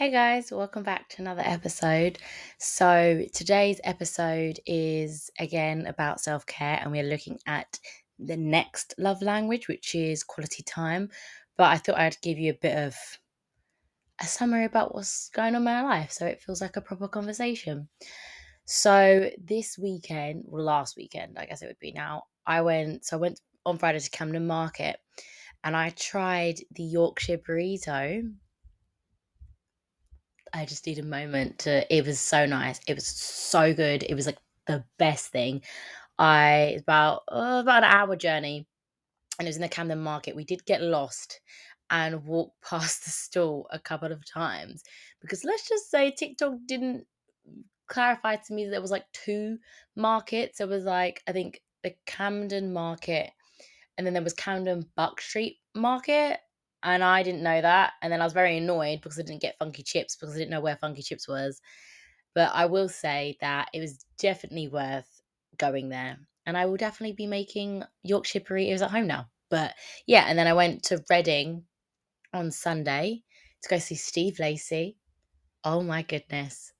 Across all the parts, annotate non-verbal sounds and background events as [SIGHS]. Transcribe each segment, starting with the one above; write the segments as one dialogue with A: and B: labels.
A: Hey guys, welcome back to another episode. So, today's episode is again about self care, and we're looking at the next love language, which is quality time. But I thought I'd give you a bit of a summary about what's going on in my life so it feels like a proper conversation. So, this weekend, well, last weekend, I guess it would be now, I went, so I went on Friday to Camden Market and I tried the Yorkshire burrito I just need a moment to. It was so nice. It was so good. It was like the best thing. I about uh, about an hour journey, and it was in the Camden Market. We did get lost and walk [LAUGHS] past the stall a couple of times because let's just say TikTok didn't clarify to me that there was like two markets. It was like I think the Camden Market, and then there was Camden Buck Street Market and I didn't know that. And then I was very annoyed because I didn't get Funky Chips because I didn't know where Funky Chips was. But I will say that it was definitely worth going there. And I will definitely be making Yorkshire burritos at home now. But yeah, and then I went to Reading on Sunday to go see Steve Lacy. Oh my goodness.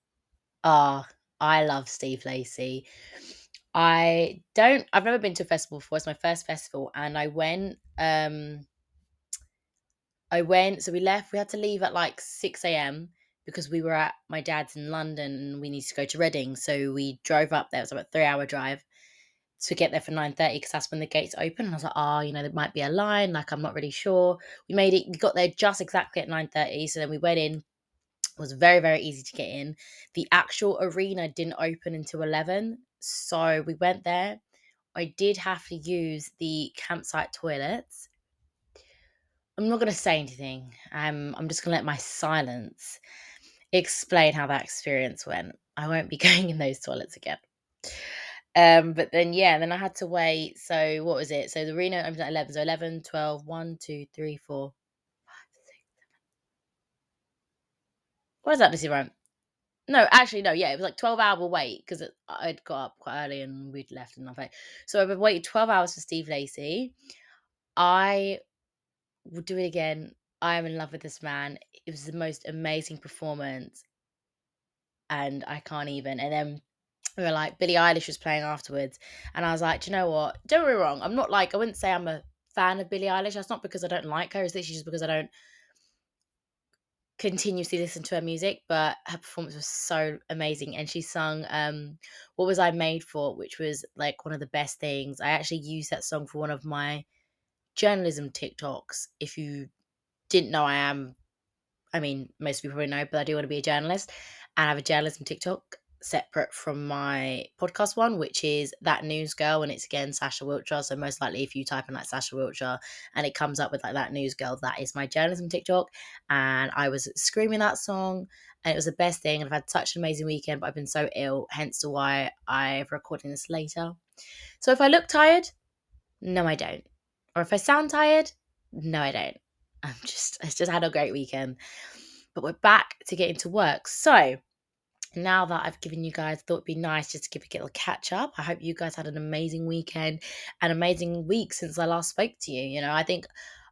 A: Ah, oh, I love Steve Lacy. I don't I've never been to a festival before. It's my first festival and I went um I went, so we left, we had to leave at like 6 a.m. because we were at my dad's in London and we needed to go to Reading. So we drove up there. It was about three hour drive to get there for 9.30 because that's when the gates open. And I was like, oh, you know, there might be a line. Like, I'm not really sure. We made it, we got there just exactly at 9.30. So then we went in. It was very, very easy to get in. The actual arena didn't open until 11. So we went there. I did have to use the campsite toilets I'm not going to say anything. I'm I'm just going to let my silence explain how that experience went. I won't be [LAUGHS] going in those toilets again. Um, but then yeah, then I had to wait. So what was it? So the Reno opened at 11. So 11, 12, 1, 2, 3, 4, 5, 6, 7. What is that, Missy Ryan? No, actually, no. Yeah, it was like 12 hour wait because I'd got up quite early and we'd left and I'm like, So I've waited 12 hours for Steve Lacy. I We'll do it again. I am in love with this man. It was the most amazing performance. And I can't even. And then we were like, Billie Eilish was playing afterwards. And I was like, do you know what? Don't get me wrong. I'm not like, I wouldn't say I'm a fan of Billie Eilish. That's not because I don't like her. It's literally just because I don't continuously listen to her music. But her performance was so amazing. And she sung um, What Was I Made For, which was like one of the best things. I actually used that song for one of my journalism TikToks. If you didn't know, I am, I mean, most people probably know, but I do want to be a journalist and I have a journalism TikTok separate from my podcast one, which is that news girl, and it's again Sasha Wiltshire. So most likely, if you type in like Sasha Wiltshire and it comes up with like that news girl, that is my journalism TikTok. And I was screaming that song, and it was the best thing. And I've had such an amazing weekend, but I've been so ill, hence why I'm recording this later. So if I look tired, no, I don't. Or if I sound tired, no, I don't. I'm just, I just had a great weekend. But we're back to getting to work. So now that I've given you guys, thought it'd be nice just to give a little catch up. I hope you guys had an amazing weekend, an amazing week since I last spoke to you. You know, I think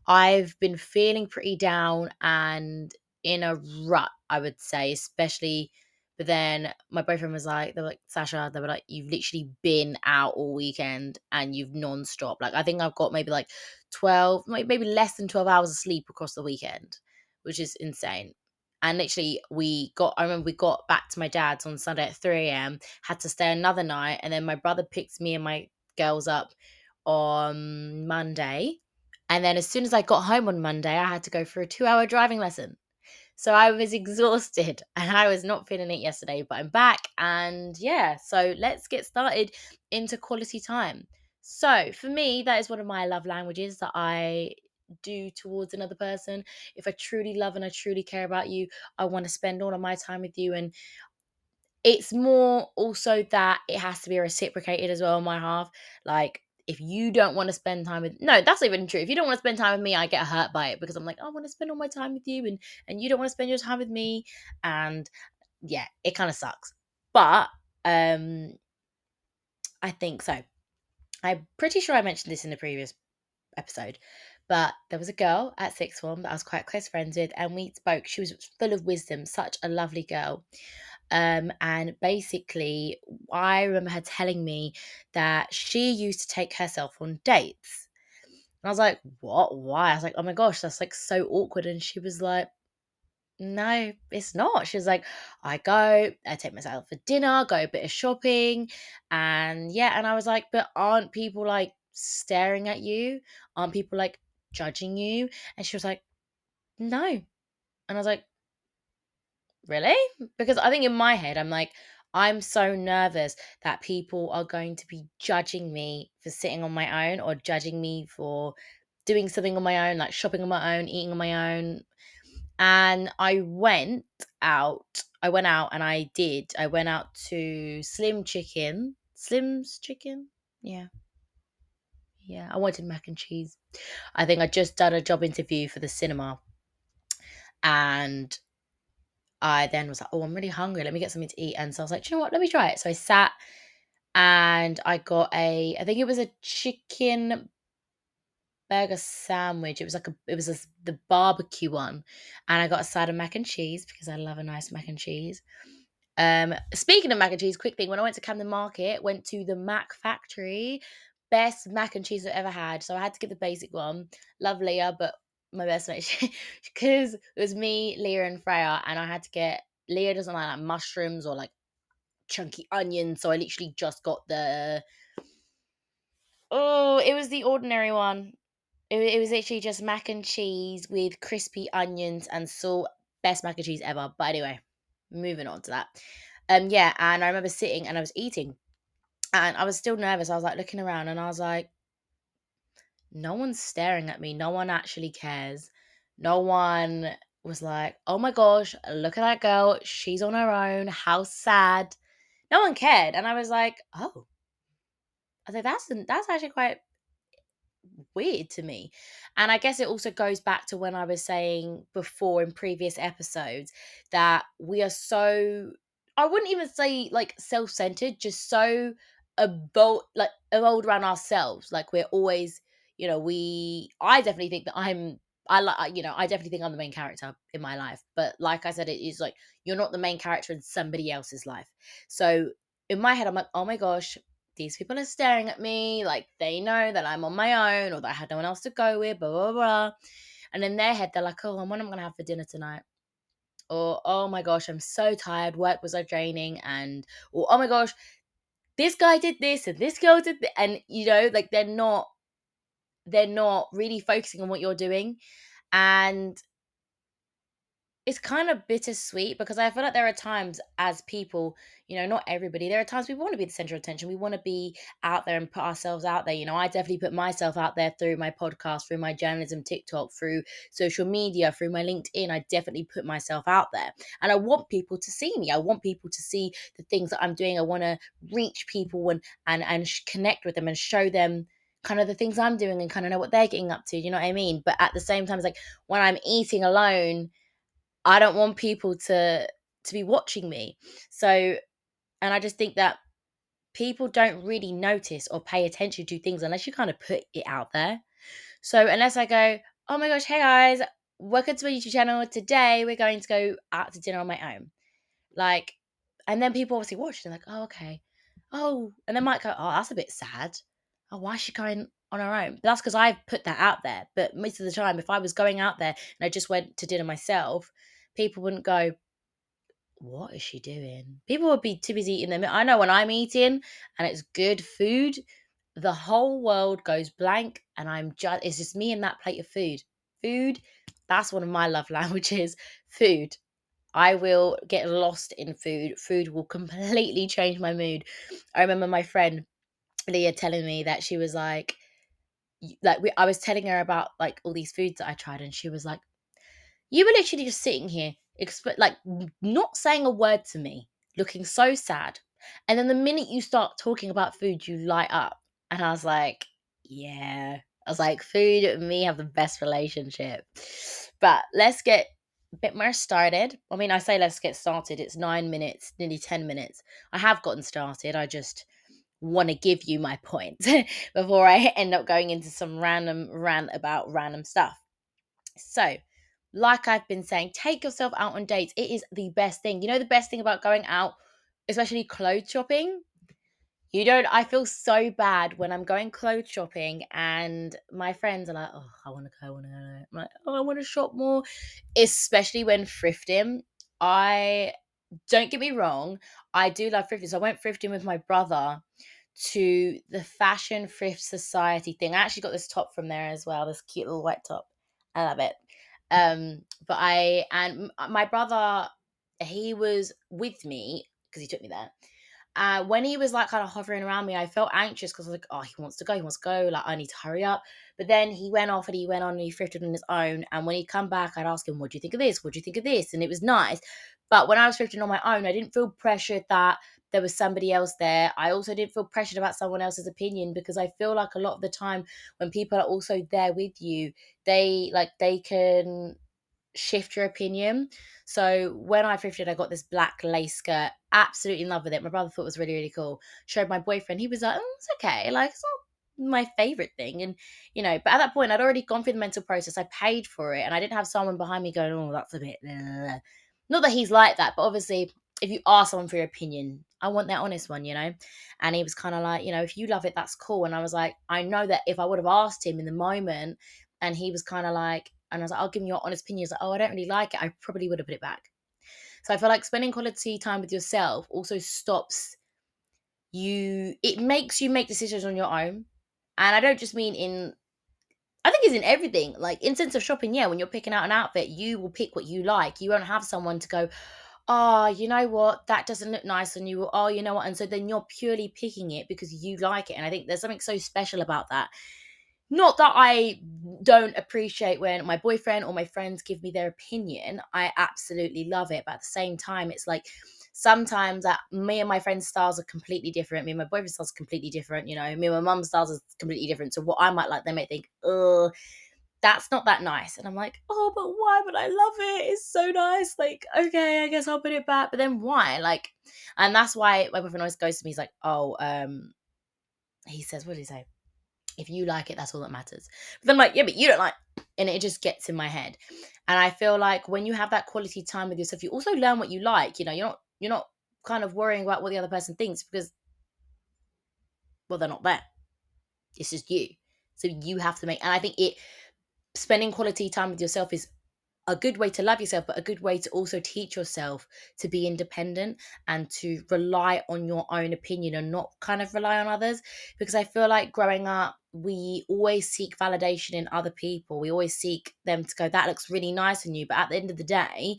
A: I've been feeling pretty down and in a rut, I would say, especially but then my boyfriend was like, they were like, Sasha, they were like, you've literally been out all weekend and you've non-stop. Like I think I've got maybe like 12, maybe less than 12 hours of sleep across the weekend, which is insane. And literally we got I remember we got back to my dad's on Sunday at 3 a.m., had to stay another night, and then my brother picked me and my girls up on Monday. And then as soon as I got home on Monday, I had to go for a two hour driving lesson. So I was exhausted [LAUGHS] and I was not feeling it yesterday, but I'm back. And yeah, so let's get started into quality time. So for me, that is one of my love languages that I do towards another person. If I truly love and I truly care about you, I want to spend all of my time with you. And it's more also that it has to be reciprocated as well on my half. Like if you don't want to spend time with no that's even true if you don't want to spend time with me i get hurt by it because i'm like i want to spend all my time with you and and you don't want to spend your time with me and yeah it kind of sucks but um i think so i'm pretty sure i mentioned this in the previous episode But there was a girl at sixth form that I was quite close friends with, and we spoke. She was full of wisdom, such a lovely girl. Um, and basically, I remember her telling me that she used to take herself on dates. And I was like, what? Why? I was like, oh my gosh, that's like so awkward. And she was like, no, it's not. She was like, I go, I take myself for dinner, go a bit of shopping. And yeah, and I was like, but aren't people like staring at you? Aren't people like judging you? And she was like, no. And I was like, really? Because I think in my head, I'm like, I'm so nervous that people are going to be judging me for sitting on my own or judging me for doing something on my own, like shopping on my own, eating on my own. And I went out. I went out and I did. I went out to Slim Chicken. Slim's Chicken? Yeah. Yeah, I wanted mac and cheese. I think I'd just done a job interview for the cinema. And I then was like, oh, I'm really hungry. Let me get something to eat. And so I was like, you know what? Let me try it. So I sat and I got a, I think it was a chicken burger sandwich. It was like a, it was a, the barbecue one. And I got a side of mac and cheese because I love a nice mac and cheese. Um, speaking of mac and cheese, quick thing, when I went to Camden Market, went to the Mac Factory, best mac and cheese I've ever had. So I had to get the basic one. Love Leah, but my best mate [LAUGHS] because it was me, Leah, and Freya, and I had to get Leah doesn't like, like mushrooms or like chunky onions, so I literally just got the oh, it was the ordinary one. It, it was literally just mac and cheese with crispy onions and salt. Best mac and cheese ever. But anyway, moving on to that. Um, yeah, and I remember sitting and I was eating, and I was still nervous. I was like looking around, and I was like, no one's staring at me. No one actually cares. No one was like, oh my gosh, look at that girl. She's on her own. How sad. No one cared. And I was like, oh. I like, that's that's actually quite weird to me. And I guess it also goes back to when I was saying before in previous episodes that we are so I wouldn't even say like self-centered, just so about like evolved around ourselves. Like we're always, you know, we I definitely think that I'm I like you know, I definitely think I'm the main character in my life. But like I said, it is like you're not the main character in somebody else's life. So in my head, I'm like, oh my gosh, these people are staring at me, like they know that I'm on my own or that I had no one else to go with, blah, blah, blah. And in their head, they're like, oh, what am I to have for dinner tonight? Or, oh my gosh, I'm so tired. Work was so draining. And, or, oh my gosh, this guy did this and this girl did. And, you know, like they're not, they're not really focusing on what you're doing. And it's kind of bittersweet because I feel like there are times as people, you know, not everybody, there are times we want to be the center of attention. We want to be out there and put ourselves out there. You know, I definitely put myself out there through my podcast, through my journalism TikTok, through social media, through my LinkedIn. I definitely put myself out there. And I want people to see me. I want people to see the things that I'm doing. I want to reach people and and and connect with them and show them kind of the things I'm doing and kind of know what they're getting up to. You know what I mean? But at the same time, it's like when I'm eating alone, I don't want people to to be watching me. So and I just think that people don't really notice or pay attention to things unless you kind of put it out there. So unless I go, "Oh my gosh, hey guys, welcome to my YouTube channel. Today we're going to go out to dinner on my own." Like and then people obviously watch and like, "Oh, okay." Oh, and they might go, "Oh, that's a bit sad." Oh, why is she going on her own? But that's because I put that out there. But most of the time, if I was going out there and I just went to dinner myself, people wouldn't go, what is she doing? People would be too busy eating them. I know when I'm eating and it's good food, the whole world goes blank and I'm just, it's just me and that plate of food. Food, that's one of my love [LAUGHS] languages. Food. I will get lost in food. Food will completely change my mood. I remember my friend Leah telling me that she was like, like we, I was telling her about like all these foods that I tried, and she was like, you were literally just sitting here, exp- like not saying a word to me, looking so sad. And then the minute you start talking about food, you light up. And I was like, yeah. I was like, food and me have the best relationship. But let's get a bit more started. I mean, I say let's get started. It's nine minutes, nearly 10 minutes. I have gotten started. I just want to give you my point [LAUGHS] before I end up going into some random rant about random stuff. So, like I've been saying, take yourself out on dates. It is the best thing. You know, the best thing about going out, especially clothes shopping? You don't, I feel so bad when I'm going clothes shopping and my friends are like, oh, I want to go, I want to go. I'm like, oh, I want to shop more. Especially when thrifting. I, don't get me wrong, I do love thrifting. So I went thrifting with my brother to the Fashion Thrift Society thing. I actually got this top from there as well, this cute little white top. I love it. Um, but I and my brother, he was with me because he took me there. Uh, when he was like kind of hovering around me, I felt anxious because I was like, oh, he wants to go, he wants to go, like I need to hurry up. But then he went off and he went on and he thrifted on his own. And when he come back, I'd ask him, what do you think of this? What do you think of this? And it was nice. But when I was thrifting on my own, I didn't feel pressured that there was somebody else there. I also didn't feel pressured about someone else's opinion because I feel like a lot of the time when people are also there with you, they like they can shift your opinion. So when I thrifted, I got this black lace skirt. Absolutely in love with it. My brother thought it was really, really cool. Showed my boyfriend. He was like, oh, it's okay. Like, it's not my favorite thing. And, you know, but at that point, I'd already gone through the mental process. I paid for it. And I didn't have someone behind me going, oh, that's a bit. Not that he's like that, but obviously, if you ask someone for your opinion, I want that honest one, you know? And he was kind of like, you know, if you love it, that's cool. And I was like, I know that if I would have asked him in the moment and he was kind of like, and I was like, I'll give you your honest opinion. He's like, oh, I don't really like it. I probably would have put it back. So I feel like spending quality time with yourself also stops you, it makes you make decisions on your own. And I don't just mean in I think it's in everything. Like in sense of shopping, yeah, when you're picking out an outfit, you will pick what you like. You won't have someone to go, oh, you know what, that doesn't look nice on you. Oh, you know what? And so then you're purely picking it because you like it. And I think there's something so special about that. Not that I don't appreciate when my boyfriend or my friends give me their opinion. I absolutely love it. But at the same time, it's like sometimes that me and my friends' styles are completely different. Me and my boyfriend's styles are completely different. You know, me and my mum's styles are completely different. So what I might like, they might think, oh, that's not that nice. And I'm like, oh, but why? But I love it. It's so nice. Like, okay, I guess I'll put it back. But then why? Like, and that's why my boyfriend always goes to me. He's like, oh, um, he says, what did he say? If you like it, that's all that matters. But then I'm like, yeah, but you don't like, and it just gets in my head. And I feel like when you have that quality time with yourself, you also learn what you like. You know, you're not you're not kind of worrying about what the other person thinks because, well, they're not there. It's just you. So you have to make, and I think it spending quality time with yourself is a good way to love yourself, but a good way to also teach yourself to be independent and to rely on your own opinion and not kind of rely on others. Because I feel like growing up, we always seek validation in other people. We always seek them to go, that looks really nice on you. But at the end of the day,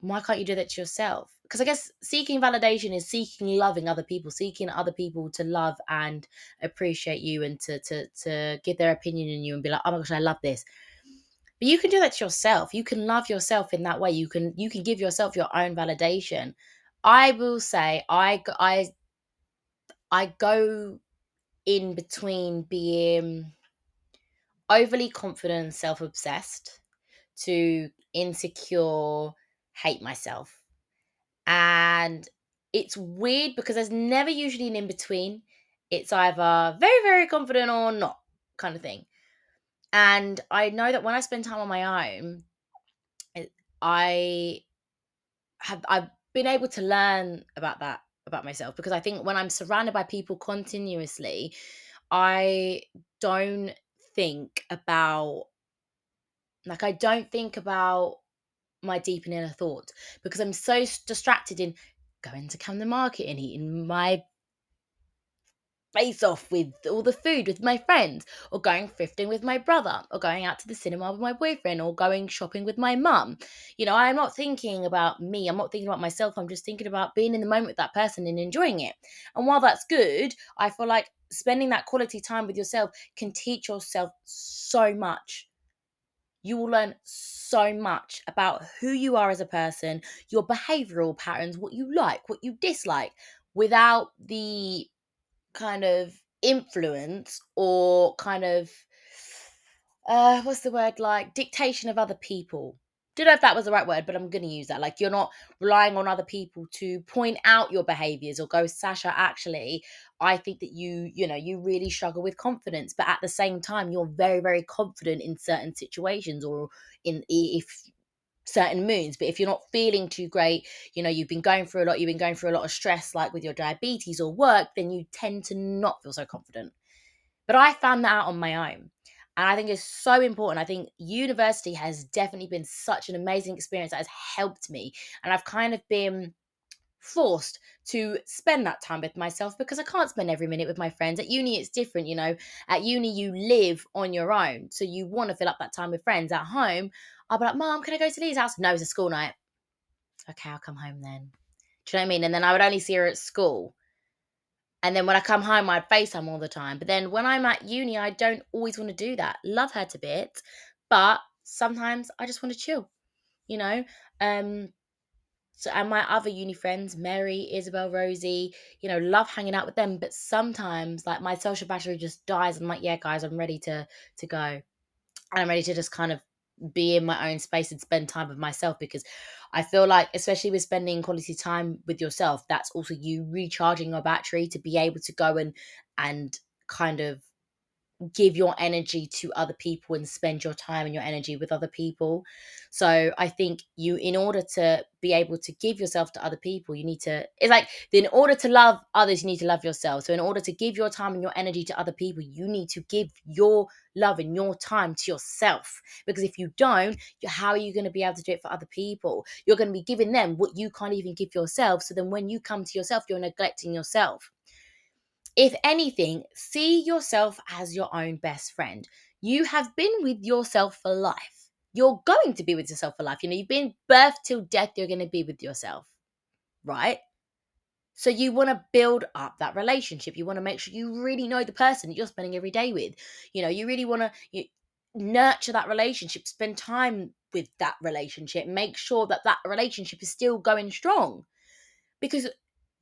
A: why can't you do that to yourself? Because I guess seeking validation is seeking loving other people, seeking other people to love and appreciate you and to to to give their opinion in you and be like, oh my gosh, I love this. But you can do that to yourself. You can love yourself in that way. You can you can give yourself your own validation. I will say I I I go in between being overly confident, self-obsessed to insecure, hate myself. And it's weird because there's never usually an in between. It's either very, very confident or not kind of thing. And I know that when I spend time on my own, I have I've been able to learn about that about myself because I think when I'm surrounded by people continuously, I don't think about like I don't think about my deep and inner thoughts because I'm so distracted in going to Camden Market and eating my face off with all the food with my friends, or going thrifting with my brother, or going out to the cinema with my boyfriend, or going shopping with my mum. You know, I'm not thinking about me, I'm not thinking about myself, I'm just thinking about being in the moment with that person and enjoying it. And while that's good, I feel like spending that quality time with yourself can teach yourself so much. You will learn so much about who you are as a person, your behavioral patterns, what you like, what you dislike, without the kind of influence or kind of uh what's the word like dictation of other people don't know if that was the right word, but I'm to use that. Like you're not relying on other people to point out your behaviors or go, Sasha, actually, I think that you, you know, you really struggle with confidence. But at the same time, you're very, very confident in certain situations or in if certain moons. But if you're not feeling too great, you know, you've been going through a lot, you've been going through a lot of stress, like with your diabetes or work, then you tend to not feel so confident. But I found that out on my own. And I think it's so important. I think university has definitely been such an amazing experience that has helped me. And I've kind of been forced to spend that time with myself because I can't spend every minute with my friends. At uni, it's different, you know. At uni, you live on your own. So you want to fill up that time with friends. At home, I'll be like, Mom, can I go to Lee's house? No, it's a school night. Okay, I'll come home then. Do you know what I mean? And then I would only see her at school. And then when I come home, I'd FaceTime all the time. But then when I'm at uni, I don't always want to do that. Love her to bits, but sometimes I just want to chill, you know? Um, so and my other uni friends, Mary, Isabel, Rosie, you know, love hanging out with them. But sometimes like my social battery just dies. I'm like, yeah, guys, I'm ready to to go. And I'm ready to just kind of be in my own space and spend time with myself because I feel like, especially with spending quality time with yourself, that's also you recharging your battery to be able to go and and kind of give your energy to other people and spend your time and your energy with other people. So I think you, in order to be able to give yourself to other people, you need to, it's like, in order to love others, you need to love yourself. So in order to give your time and your energy to other people, you need to give your love and your time to yourself. Because if you don't, how are you going to be able to do it for other people? You're going to be giving them what you can't even give yourself. So then when you come to yourself, you're neglecting yourself. If anything, see yourself as your own best friend. You have been with yourself for life. You're going to be with yourself for life. You know, you've been birthed till death, you're going to be with yourself, right? So you want to build up that relationship. You want to make sure you really know the person that you're spending every day with. You know, you really want to you, nurture that relationship, spend time with that relationship, make sure that that relationship is still going strong. Because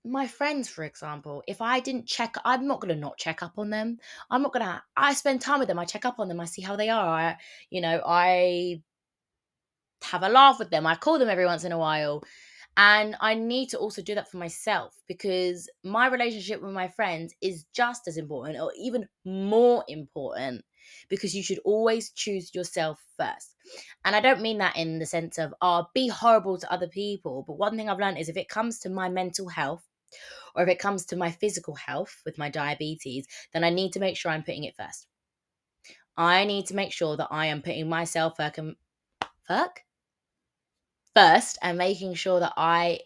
A: my friends, for example, if I didn't check, I'm not going to not check up on them. I'm not going to, I spend time with them. I check up on them. I see how they are. I, you know, I have a laugh with them. I call them every once in a while. And I need to also do that for myself because my relationship with my friends is just as important or even more important because you should always choose yourself first. And I don't mean that in the sense of, oh, be horrible to other people. But one thing I've learned is if it comes to my mental health, or if it comes to my physical health with my diabetes, then I need to make sure I'm putting it first. I need to make sure that I am putting myself fuck, first and making sure that I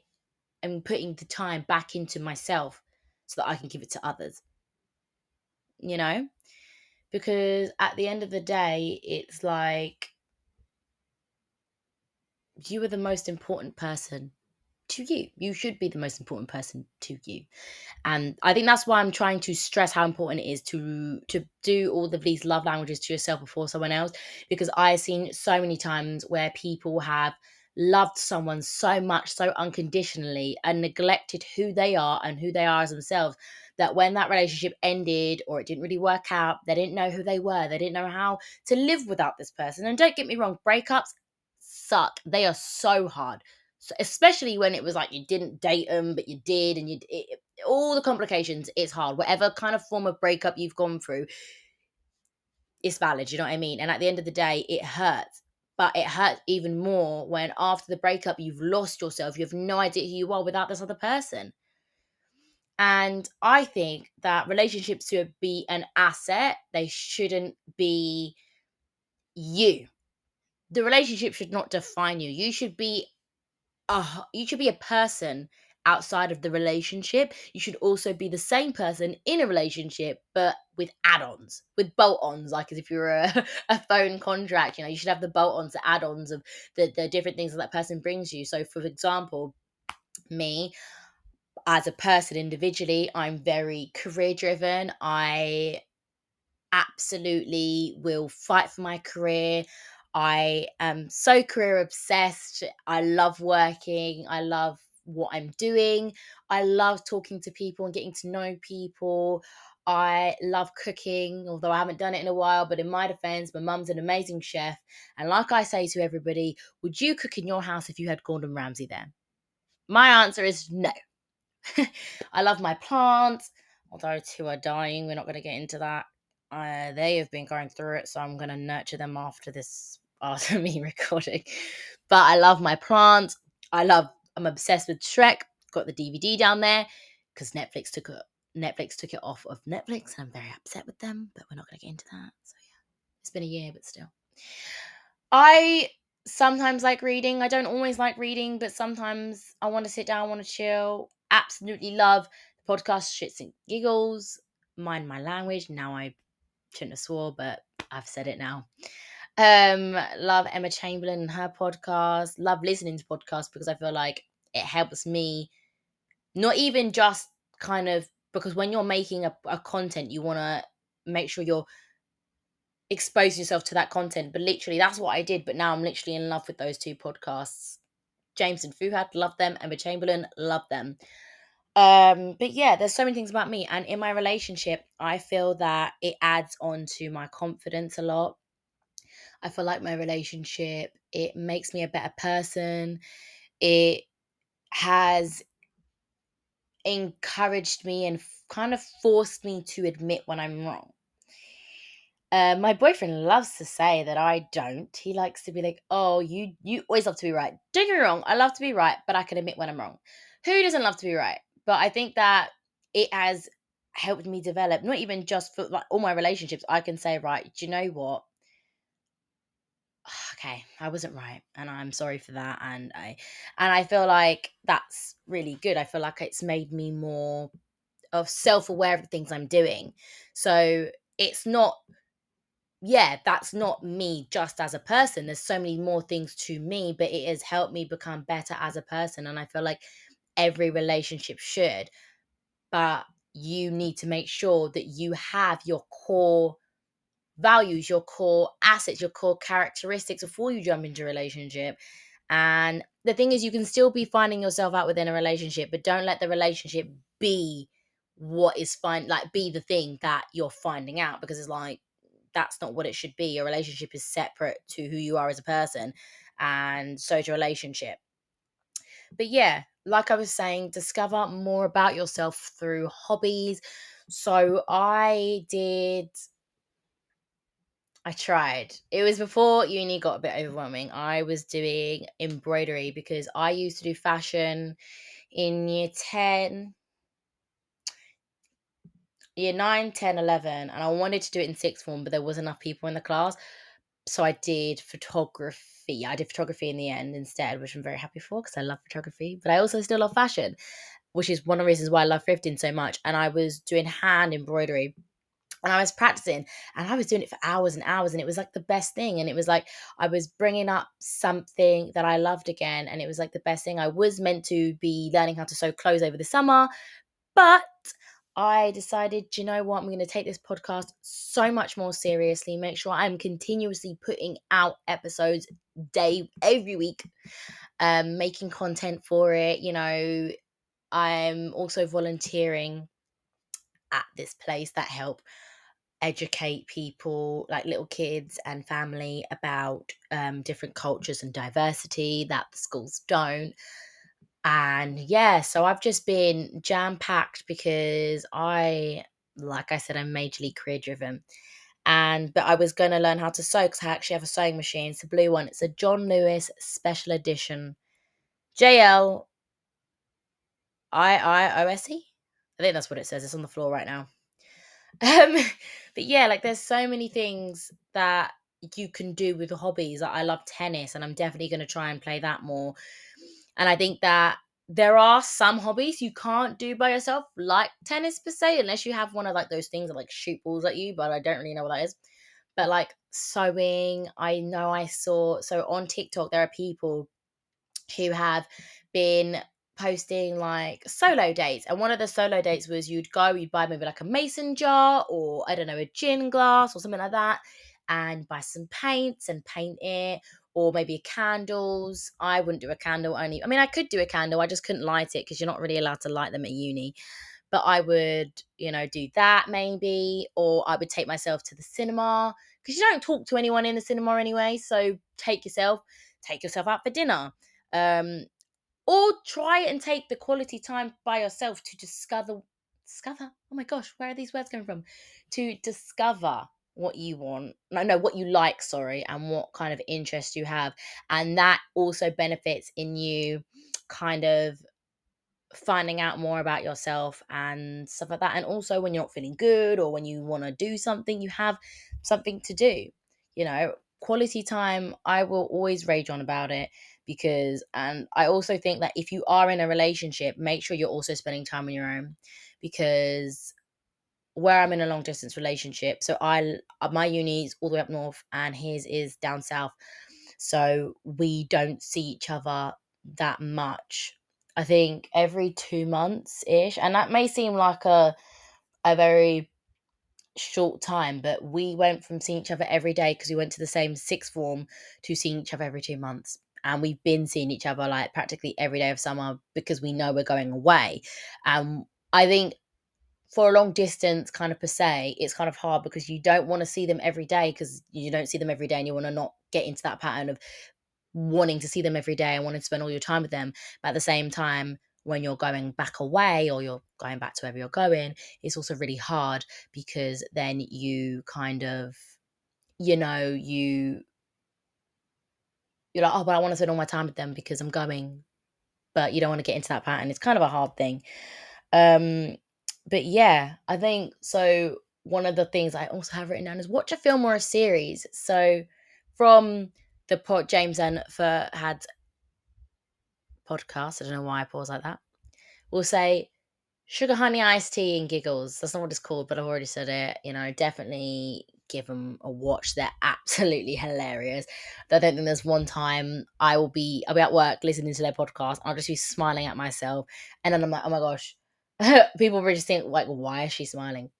A: am putting the time back into myself so that I can give it to others. You know? Because at the end of the day, it's like you are the most important person to you. You should be the most important person to you. And I think that's why I'm trying to stress how important it is to to do all of these love languages to yourself before someone else because I've seen so many times where people have loved someone so much so unconditionally and neglected who they are and who they are as themselves that when that relationship ended or it didn't really work out they didn't know who they were they didn't know how to live without this person and don't get me wrong breakups suck they are so hard especially when it was like you didn't date them but you did and you it, all the complications it's hard. Whatever kind of form of breakup you've gone through it's valid you know what i mean? And at the end of the day it hurts. But it hurts even more when after the breakup you've lost yourself. You have no idea who you are without this other person. And i think that relationships should be an asset. They shouldn't be you. The relationship should not define you. You should be uh, you should be a person outside of the relationship. You should also be the same person in a relationship, but with add-ons, with bolt-ons. Like as if you're a, [LAUGHS] a phone contract, you know, you should have the bolt-ons, the add-ons of the, the different things that that person brings you. So, for example, me as a person individually, I'm very career driven. I absolutely will fight for my career. I am so career obsessed. I love working. I love what I'm doing. I love talking to people and getting to know people. I love cooking, although I haven't done it in a while. But in my defense, my mum's an amazing chef. And like I say to everybody, would you cook in your house if you had Gordon Ramsay there? My answer is no. [LAUGHS] I love my plants, although two are dying. We're not going to get into that. Uh, they have been going through it, so I'm going to nurture them after this, after [LAUGHS] me recording. But I love my plants. I love, I'm obsessed with Shrek. Got the DVD down there because Netflix took it. Netflix took it off of Netflix, and I'm very upset with them. But we're not going to get into that. So yeah, it's been a year, but still. I sometimes like reading. I don't always like reading, but sometimes I want to sit down, want to chill. Absolutely love the podcast Shits and Giggles. Mind my language. Now I shouldn't have swore, but I've said it now. Um, love Emma Chamberlain and her podcast. Love listening to podcasts because I feel like it helps me not even just kind of because when you're making a, a content, you want to make sure you're expose yourself to that content. But literally, that's what I did. But now I'm literally in love with those two podcasts. James and Fuhad, love them. Emma Chamberlain, love them. Um, but yeah, there's so many things about me. And in my relationship, I feel that it adds on to my confidence a lot. I feel like my relationship, it makes me a better person. It has encouraged me and kind of forced me to admit when I'm wrong. Uh, my boyfriend loves to say that I don't. He likes to be like, "Oh, you you always love to be right." Don't get me wrong, I love to be right, but I can admit when I'm wrong. Who doesn't love to be right? But I think that it has helped me develop, not even just for like all my relationships. I can say, right, do you know what? [SIGHS] Okay, I wasn't right, and I'm sorry for that. And I, and I feel like that's really good. I feel like it's made me more of self-aware of the things I'm doing. So it's not yeah, that's not me just as a person. There's so many more things to me, but it has helped me become better as a person. And I feel like every relationship should. But you need to make sure that you have your core values, your core assets, your core characteristics before you jump into a relationship. And the thing is, you can still be finding yourself out within a relationship, but don't let the relationship be what is fine, like be the thing that you're finding out because it's like that's not what it should be. Your relationship is separate to who you are as a person, and so is your relationship. But yeah, like I was saying, discover more about yourself through hobbies. So I did. I tried. It was before uni got a bit overwhelming. I was doing embroidery because I used to do fashion in year 10 year 9, 10, 11, and I wanted to do it in sixth form, but there was enough people in the class. So I did photography. I did photography in the end instead, which I'm very happy for because I love photography. But I also still love fashion, which is one of the reasons why I love thrifting so much. And I was doing hand embroidery and I was practicing and I was doing it for hours and hours and it was like the best thing and it was like I was bringing up something that I loved again and it was like the best thing I was meant to be learning how to sew clothes over the summer but I decided, you know what, I'm going to take this podcast so much more seriously, make sure I'm continuously putting out episodes day every week, um, making content for it. You know, I'm also volunteering at this place that help educate people like little kids and family about um, different cultures and diversity that the schools don't and yeah, so I've just been jam packed because I, like I said, I'm majorly career driven. And but I was going to learn how to sew because I actually have a sewing machine. It's a blue one. It's a John Lewis Special Edition JL I I O S E. I think that's what it says. It's on the floor right now. [LAUGHS] Um, but yeah, like there's so many things that you can do with hobbies. I love tennis, and I'm definitely going to try and play that more and I think that there are some hobbies you can't do by yourself, like tennis per se, unless you have one of like those things that like shoot balls at you, but I don't really know what that is. But like sewing, I know I saw so on TikTok there are people who have been posting like solo dates and one of the solo dates was you'd go you'd buy maybe like a mason jar or i don't know a gin glass or something like that and buy some paints and paint it or maybe candles. I wouldn't do a candle only. I mean, I could do a candle, I just couldn't light it because you're not really allowed to light them at uni. But I would, you know, do that maybe, or I would take myself to the cinema because you don't talk to anyone in the cinema anyway. So take yourself, take yourself out for dinner. Um, or try and take the quality time by yourself to discover discover? Oh my gosh where are these words coming from? To discover what you want no no what you like sorry and what kind of interest you have and that also benefits in you kind of finding out more about yourself and stuff like that and also when you're not feeling good or when you want to do something you have something to do you know? Quality time i will always rage on about it because and i also think that if you are in a relationship make sure you're also spending time on your own because where i'm in a long distance relationship so i uh, my uni's all the way up north and his is down south so we don't see each other that much i think every two months ish and that may seem like a a very short time, but we went from seeing each other every day because we went to the same sixth form to seeing each other every two months. And we've been seeing each other like practically every day of summer because we know we're going away. Um, I think for a long distance kind of per se, it's kind of hard because you don't want to see them every day because you don't see them every day and you want to not get into that pattern of wanting to see them every day and wanting to spend all your time with them. But at the same time, when you're going back away or you're going back to wherever you're going, it's also really hard because then you kind of, you know, you you're like, oh, but I want to spend all my time with them because I'm going, but you don't want to get into that pattern. It's kind of a hard thing. Um, but yeah, I think so. One of the things I also have written down is watch a film or a series. So from the pod, James and Fuhad podcast. I don't know why I pause like that. We'll say sugar honey iced tea and giggles. That's not what it's called, but I've already said it. You know, definitely give them a watch. They're [LAUGHS] absolutely hilarious. I don't think there's one time I will be I'll be at work listening to their podcast. I'll just be smiling at myself, and then I'm like, oh my gosh. [LAUGHS] People will just think like, why is she smiling?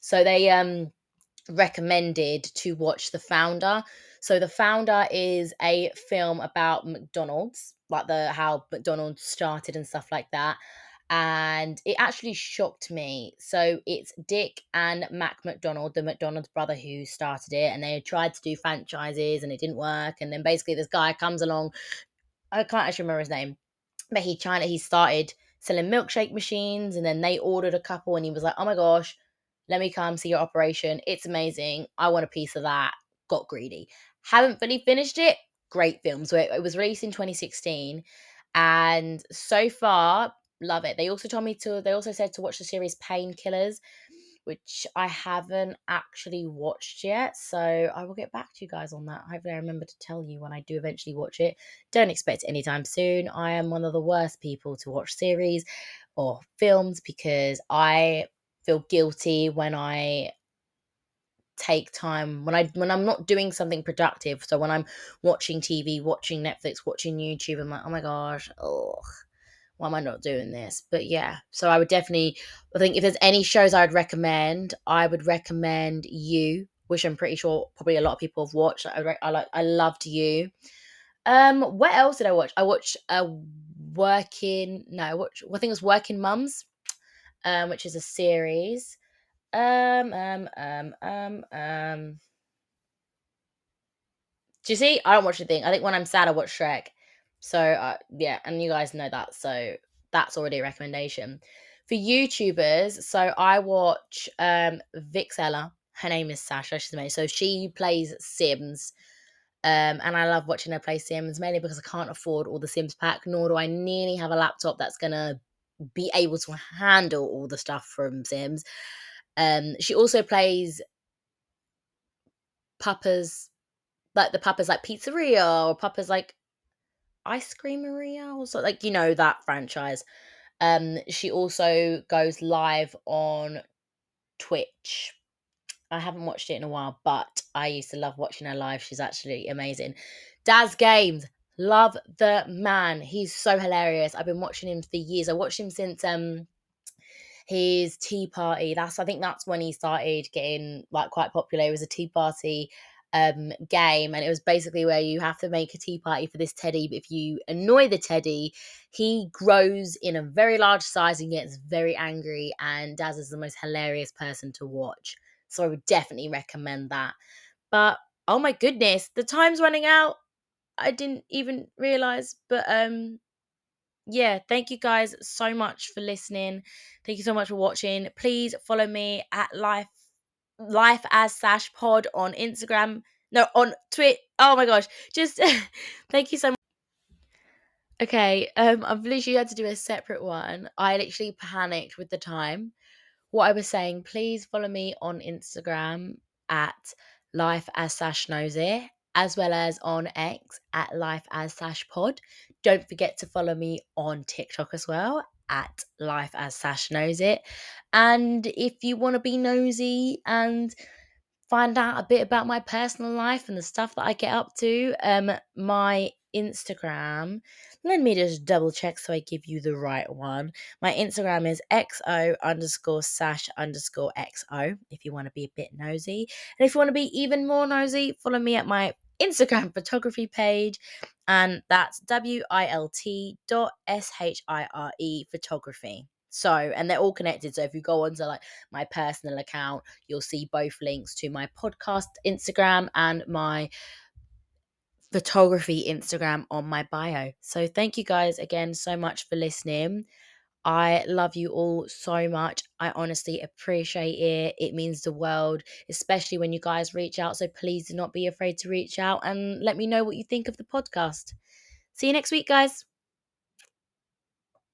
A: So they um recommended to watch The Founder. So The Founder is a film about McDonald's, like the how McDonald's started and stuff like that. And it actually shocked me. So it's Dick and Mac McDonald, the McDonald's brother who started it, and they tried to do franchises and it didn't work. And then basically this guy comes along. I can't actually remember his name, but he China he started selling milkshake machines, and then they ordered a couple, and he was like, "Oh my gosh, let me come see your operation. It's amazing. I want a piece of that." Got greedy. Haven't fully finished it. Great film. So it, it was released in 2016. And so far, love it. They also told me to, they also said to watch the series Painkillers, which I haven't actually watched yet. So I will get back to you guys on that. Hopefully, I remember to tell you when I do eventually watch it. Don't expect anytime soon. I am one of the worst people to watch series or films because I feel guilty when I take time when I when I'm not doing something productive. So when I'm watching TV, watching Netflix, watching YouTube, I'm like, oh my gosh, oh, why am I not doing this? But yeah, so I would definitely. I think if there's any shows I would recommend, I would recommend You, which I'm pretty sure probably a lot of people have watched. I I like I loved You. Um, what else did I watch? I watched a working no, I watched I think it was Working Mums, um, which is a series. Um, um, um, um, um. Do you see? I don't watch anything. I think when I'm sad, I watch Shrek. So uh, yeah, and you guys know that. So that's already a recommendation for YouTubers. So I watch um Vixella. Her name is Sasha. She's amazing. So she plays Sims. Um, and I love watching her play Sims mainly because I can't afford all the Sims pack, nor do I nearly have a laptop that's gonna be able to handle all the stuff from Sims. Um, she also plays Papa's, like the Papa's like Pizzeria or Papa's like Ice Cream Maria or so, like you know that franchise. Um, she also goes live on Twitch. I haven't watched it in a while, but I used to love watching her live. She's actually amazing. Daz Games, love the man. He's so hilarious. I've been watching him for years. I watched him since um his tea party. That's I think that's when he started getting like quite popular. It was a tea party um, game, and it was basically where you have to make a tea party for this teddy. But if you annoy the teddy, he grows in a very large size and gets very angry. And Daz is the most hilarious person to watch, so I would definitely recommend that. But oh my goodness, the time's running out. I didn't even realize, but um, yeah, thank you guys so much for listening. Thank you so much for watching. Please follow me at life life as sash pod on Instagram. No, on Twitter. Oh my gosh. Just [LAUGHS] thank you so much. Okay, um, I've literally had to do a separate one. I literally panicked with the time. What I was saying, please follow me on Instagram at life as sash it, as well as on X at life as sash pod. Don't forget to follow me on TikTok as well at life as sash knows it. And if you want to be nosy and find out a bit about my personal life and the stuff that I get up to, um, my Instagram. Let me just double check so I give you the right one. My Instagram is xo underscore sash underscore xo if you want to be a bit nosy. And if you want to be even more nosy, follow me at my Instagram photography page, and that's W I L T dot S H I R E photography. So, and they're all connected. So, if you go onto like my personal account, you'll see both links to my podcast Instagram and my photography Instagram on my bio. So, thank you guys again so much for listening. I love you all so much. I honestly appreciate it. It means the world, especially when you guys reach out. So please do not be afraid to reach out and let me know what you think of the podcast. See you next week, guys.